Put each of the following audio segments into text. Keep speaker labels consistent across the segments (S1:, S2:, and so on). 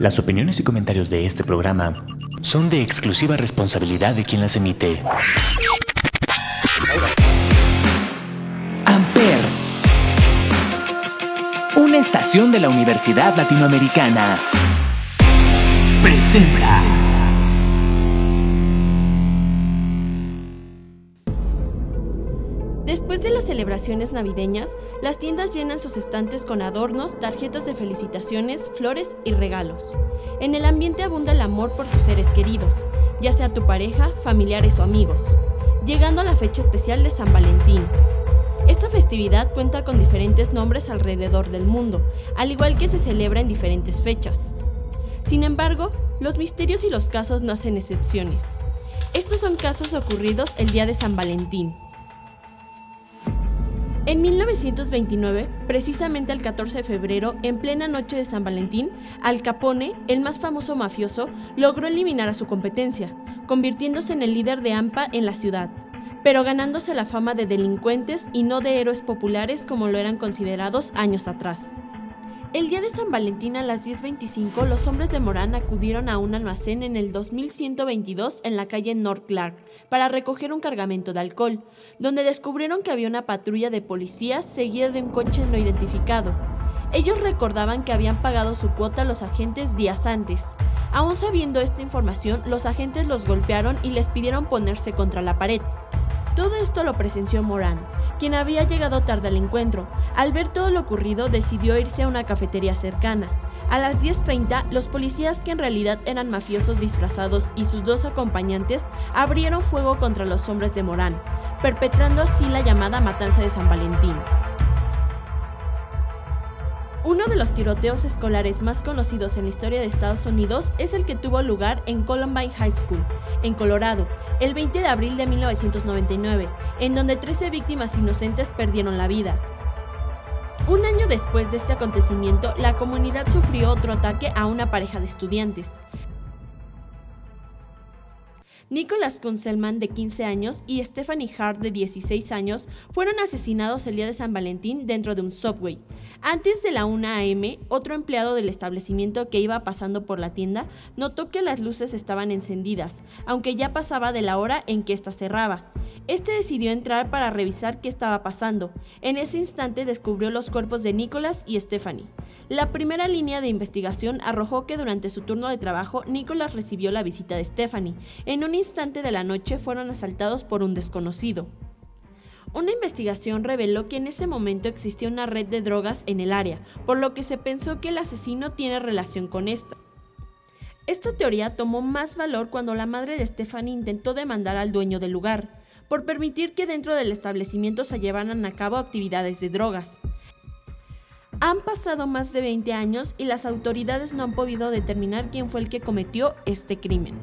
S1: Las opiniones y comentarios de este programa son de exclusiva responsabilidad de quien las emite. Amper, una estación de la Universidad Latinoamericana, presenta.
S2: Después de las celebraciones navideñas, las tiendas llenan sus estantes con adornos, tarjetas de felicitaciones, flores y regalos. En el ambiente abunda el amor por tus seres queridos, ya sea tu pareja, familiares o amigos, llegando a la fecha especial de San Valentín. Esta festividad cuenta con diferentes nombres alrededor del mundo, al igual que se celebra en diferentes fechas. Sin embargo, los misterios y los casos no hacen excepciones. Estos son casos ocurridos el día de San Valentín. En 1929, precisamente el 14 de febrero, en plena noche de San Valentín, Al Capone, el más famoso mafioso, logró eliminar a su competencia, convirtiéndose en el líder de AMPA en la ciudad, pero ganándose la fama de delincuentes y no de héroes populares como lo eran considerados años atrás. El día de San Valentín a las 10.25, los hombres de Morán acudieron a un almacén en el 2122 en la calle North Clark para recoger un cargamento de alcohol, donde descubrieron que había una patrulla de policías seguida de un coche no identificado. Ellos recordaban que habían pagado su cuota a los agentes días antes. Aún sabiendo esta información, los agentes los golpearon y les pidieron ponerse contra la pared. Todo esto lo presenció Moran, quien había llegado tarde al encuentro. Al ver todo lo ocurrido, decidió irse a una cafetería cercana. A las 10.30, los policías, que en realidad eran mafiosos disfrazados, y sus dos acompañantes abrieron fuego contra los hombres de Morán, perpetrando así la llamada Matanza de San Valentín. Uno de los tiroteos escolares más conocidos en la historia de Estados Unidos es el que tuvo lugar en Columbine High School, en Colorado, el 20 de abril de 1999, en donde 13 víctimas inocentes perdieron la vida. Un año después de este acontecimiento, la comunidad sufrió otro ataque a una pareja de estudiantes. Nicholas Kunzelman, de 15 años, y Stephanie Hart, de 16 años, fueron asesinados el día de San Valentín dentro de un subway. Antes de la 1 a.m., otro empleado del establecimiento que iba pasando por la tienda notó que las luces estaban encendidas, aunque ya pasaba de la hora en que ésta cerraba. Este decidió entrar para revisar qué estaba pasando. En ese instante descubrió los cuerpos de Nicholas y Stephanie. La primera línea de investigación arrojó que durante su turno de trabajo Nicholas recibió la visita de Stephanie. En un instante de la noche fueron asaltados por un desconocido. Una investigación reveló que en ese momento existía una red de drogas en el área, por lo que se pensó que el asesino tiene relación con esta. Esta teoría tomó más valor cuando la madre de Stephanie intentó demandar al dueño del lugar, por permitir que dentro del establecimiento se llevaran a cabo actividades de drogas. Han pasado más de 20 años y las autoridades no han podido determinar quién fue el que cometió este crimen.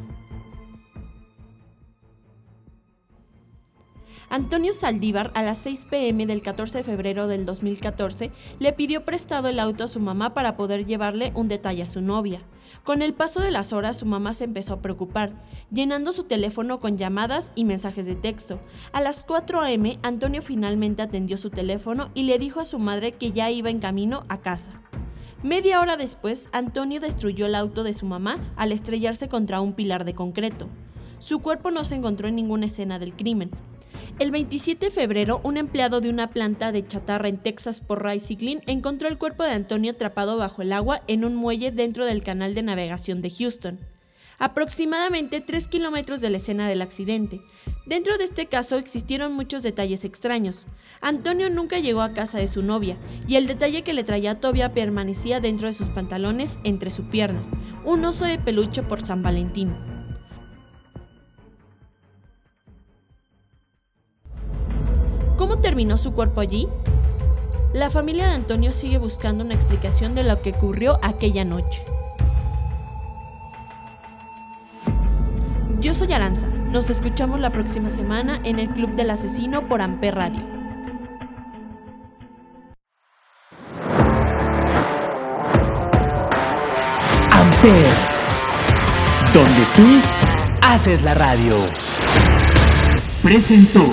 S2: Antonio Saldívar, a las 6 pm del 14 de febrero del 2014, le pidió prestado el auto a su mamá para poder llevarle un detalle a su novia. Con el paso de las horas, su mamá se empezó a preocupar, llenando su teléfono con llamadas y mensajes de texto. A las 4 am, Antonio finalmente atendió su teléfono y le dijo a su madre que ya iba en camino a casa. Media hora después, Antonio destruyó el auto de su mamá al estrellarse contra un pilar de concreto. Su cuerpo no se encontró en ninguna escena del crimen, el 27 de febrero, un empleado de una planta de chatarra en Texas por Cycling encontró el cuerpo de Antonio atrapado bajo el agua en un muelle dentro del canal de navegación de Houston, aproximadamente 3 kilómetros de la escena del accidente. Dentro de este caso existieron muchos detalles extraños. Antonio nunca llegó a casa de su novia y el detalle que le traía todavía permanecía dentro de sus pantalones entre su pierna, un oso de peluche por San Valentín. Terminó su cuerpo allí? La familia de Antonio sigue buscando una explicación de lo que ocurrió aquella noche. Yo soy Aranza. Nos escuchamos la próxima semana en el Club del Asesino por Amper Radio.
S1: Amper, donde tú haces la radio. Presentó.